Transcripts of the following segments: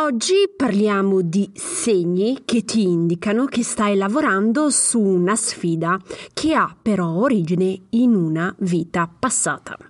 Oggi parliamo di segni che ti indicano che stai lavorando su una sfida che ha però origine in una vita passata.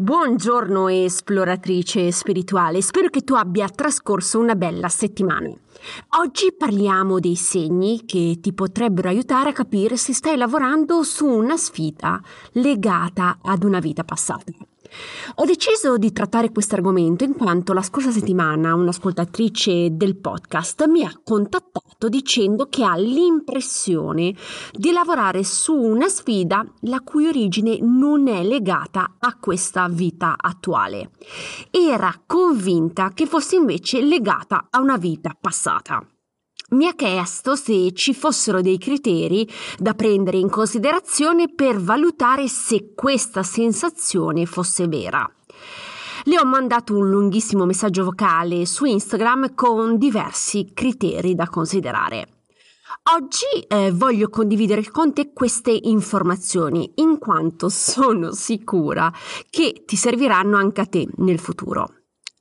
Buongiorno esploratrice spirituale, spero che tu abbia trascorso una bella settimana. Oggi parliamo dei segni che ti potrebbero aiutare a capire se stai lavorando su una sfida legata ad una vita passata. Ho deciso di trattare questo argomento in quanto la scorsa settimana un'ascoltatrice del podcast mi ha contattato dicendo che ha l'impressione di lavorare su una sfida la cui origine non è legata a questa vita attuale. Era convinta che fosse invece legata a una vita passata mi ha chiesto se ci fossero dei criteri da prendere in considerazione per valutare se questa sensazione fosse vera. Le ho mandato un lunghissimo messaggio vocale su Instagram con diversi criteri da considerare. Oggi eh, voglio condividere con te queste informazioni in quanto sono sicura che ti serviranno anche a te nel futuro.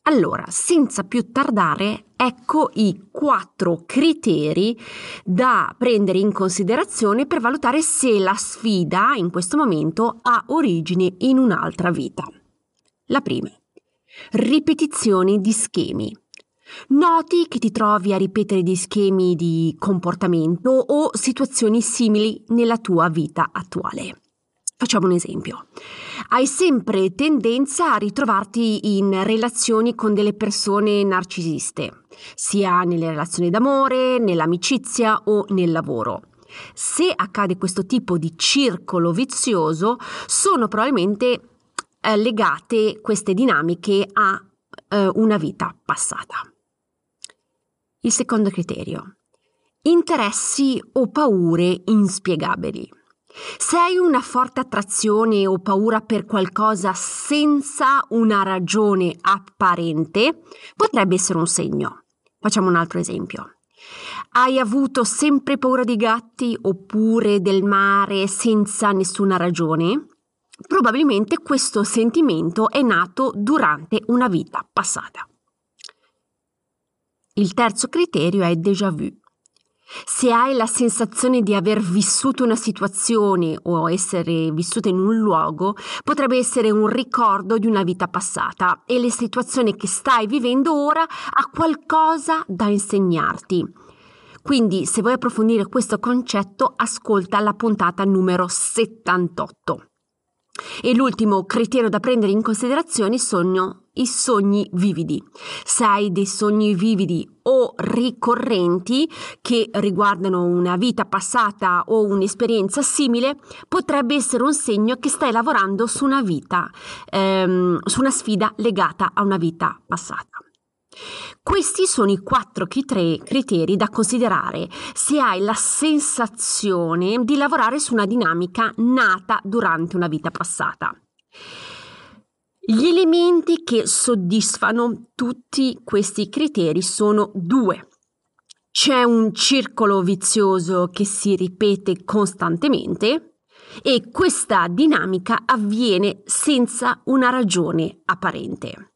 Allora, senza più tardare, ecco i quattro criteri da prendere in considerazione per valutare se la sfida in questo momento ha origine in un'altra vita. La prima, ripetizioni di schemi. Noti che ti trovi a ripetere di schemi di comportamento o situazioni simili nella tua vita attuale. Facciamo un esempio. Hai sempre tendenza a ritrovarti in relazioni con delle persone narcisiste, sia nelle relazioni d'amore, nell'amicizia o nel lavoro. Se accade questo tipo di circolo vizioso, sono probabilmente eh, legate queste dinamiche a eh, una vita passata. Il secondo criterio. Interessi o paure inspiegabili. Se hai una forte attrazione o paura per qualcosa senza una ragione apparente, potrebbe essere un segno. Facciamo un altro esempio. Hai avuto sempre paura di gatti oppure del mare senza nessuna ragione? Probabilmente questo sentimento è nato durante una vita passata. Il terzo criterio è déjà vu. Se hai la sensazione di aver vissuto una situazione o essere vissuta in un luogo, potrebbe essere un ricordo di una vita passata e la situazione che stai vivendo ora ha qualcosa da insegnarti. Quindi, se vuoi approfondire questo concetto, ascolta la puntata numero 78. E l'ultimo criterio da prendere in considerazione sono i sogni vividi. Se hai dei sogni vividi o ricorrenti che riguardano una vita passata o un'esperienza simile, potrebbe essere un segno che stai lavorando su una vita, ehm, su una sfida legata a una vita passata. Questi sono i quattro criteri da considerare se hai la sensazione di lavorare su una dinamica nata durante una vita passata. Gli elementi che soddisfano tutti questi criteri sono due. C'è un circolo vizioso che si ripete costantemente e questa dinamica avviene senza una ragione apparente.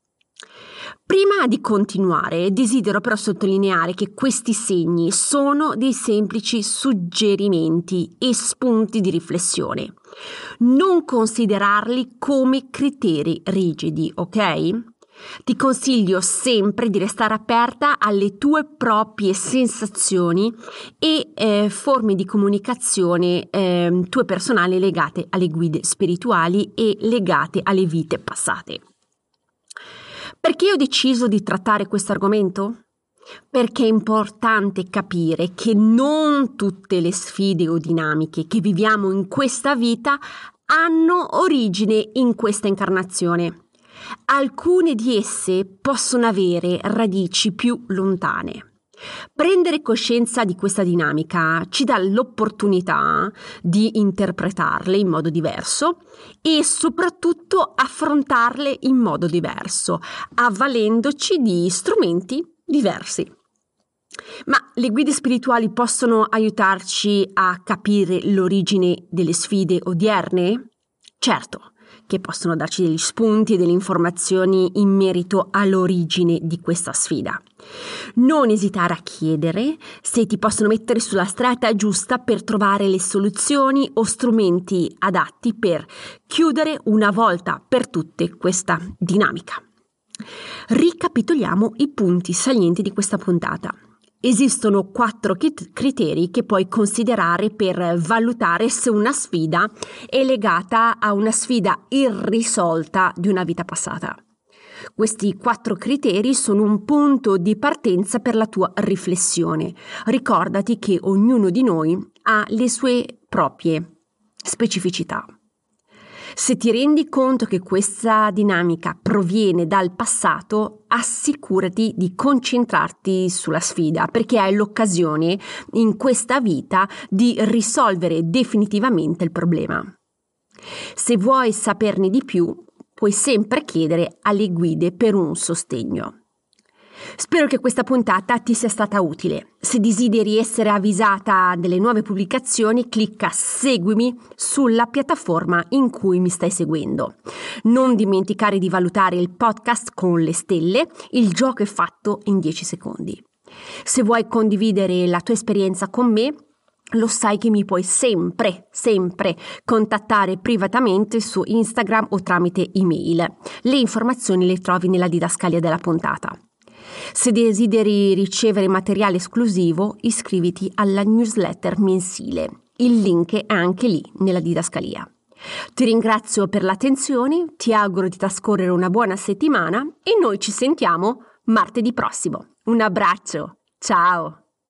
Prima di continuare, desidero però sottolineare che questi segni sono dei semplici suggerimenti e spunti di riflessione. Non considerarli come criteri rigidi, ok? Ti consiglio sempre di restare aperta alle tue proprie sensazioni e eh, forme di comunicazione eh, tue personali legate alle guide spirituali e legate alle vite passate. Perché ho deciso di trattare questo argomento? Perché è importante capire che non tutte le sfide o dinamiche che viviamo in questa vita hanno origine in questa incarnazione. Alcune di esse possono avere radici più lontane. Prendere coscienza di questa dinamica ci dà l'opportunità di interpretarle in modo diverso e soprattutto affrontarle in modo diverso, avvalendoci di strumenti diversi. Ma le guide spirituali possono aiutarci a capire l'origine delle sfide odierne? Certo, che possono darci degli spunti e delle informazioni in merito all'origine di questa sfida. Non esitare a chiedere se ti possono mettere sulla strada giusta per trovare le soluzioni o strumenti adatti per chiudere una volta per tutte questa dinamica. Ricapitoliamo i punti salienti di questa puntata. Esistono quattro criteri che puoi considerare per valutare se una sfida è legata a una sfida irrisolta di una vita passata. Questi quattro criteri sono un punto di partenza per la tua riflessione. Ricordati che ognuno di noi ha le sue proprie specificità. Se ti rendi conto che questa dinamica proviene dal passato, assicurati di concentrarti sulla sfida perché hai l'occasione in questa vita di risolvere definitivamente il problema. Se vuoi saperne di più, puoi sempre chiedere alle guide per un sostegno. Spero che questa puntata ti sia stata utile. Se desideri essere avvisata delle nuove pubblicazioni, clicca Seguimi sulla piattaforma in cui mi stai seguendo. Non dimenticare di valutare il podcast con le stelle, il gioco è fatto in 10 secondi. Se vuoi condividere la tua esperienza con me, lo sai che mi puoi sempre, sempre contattare privatamente su Instagram o tramite email. Le informazioni le trovi nella didascalia della puntata. Se desideri ricevere materiale esclusivo, iscriviti alla newsletter mensile. Il link è anche lì nella didascalia. Ti ringrazio per l'attenzione, ti auguro di trascorrere una buona settimana e noi ci sentiamo martedì prossimo. Un abbraccio, ciao!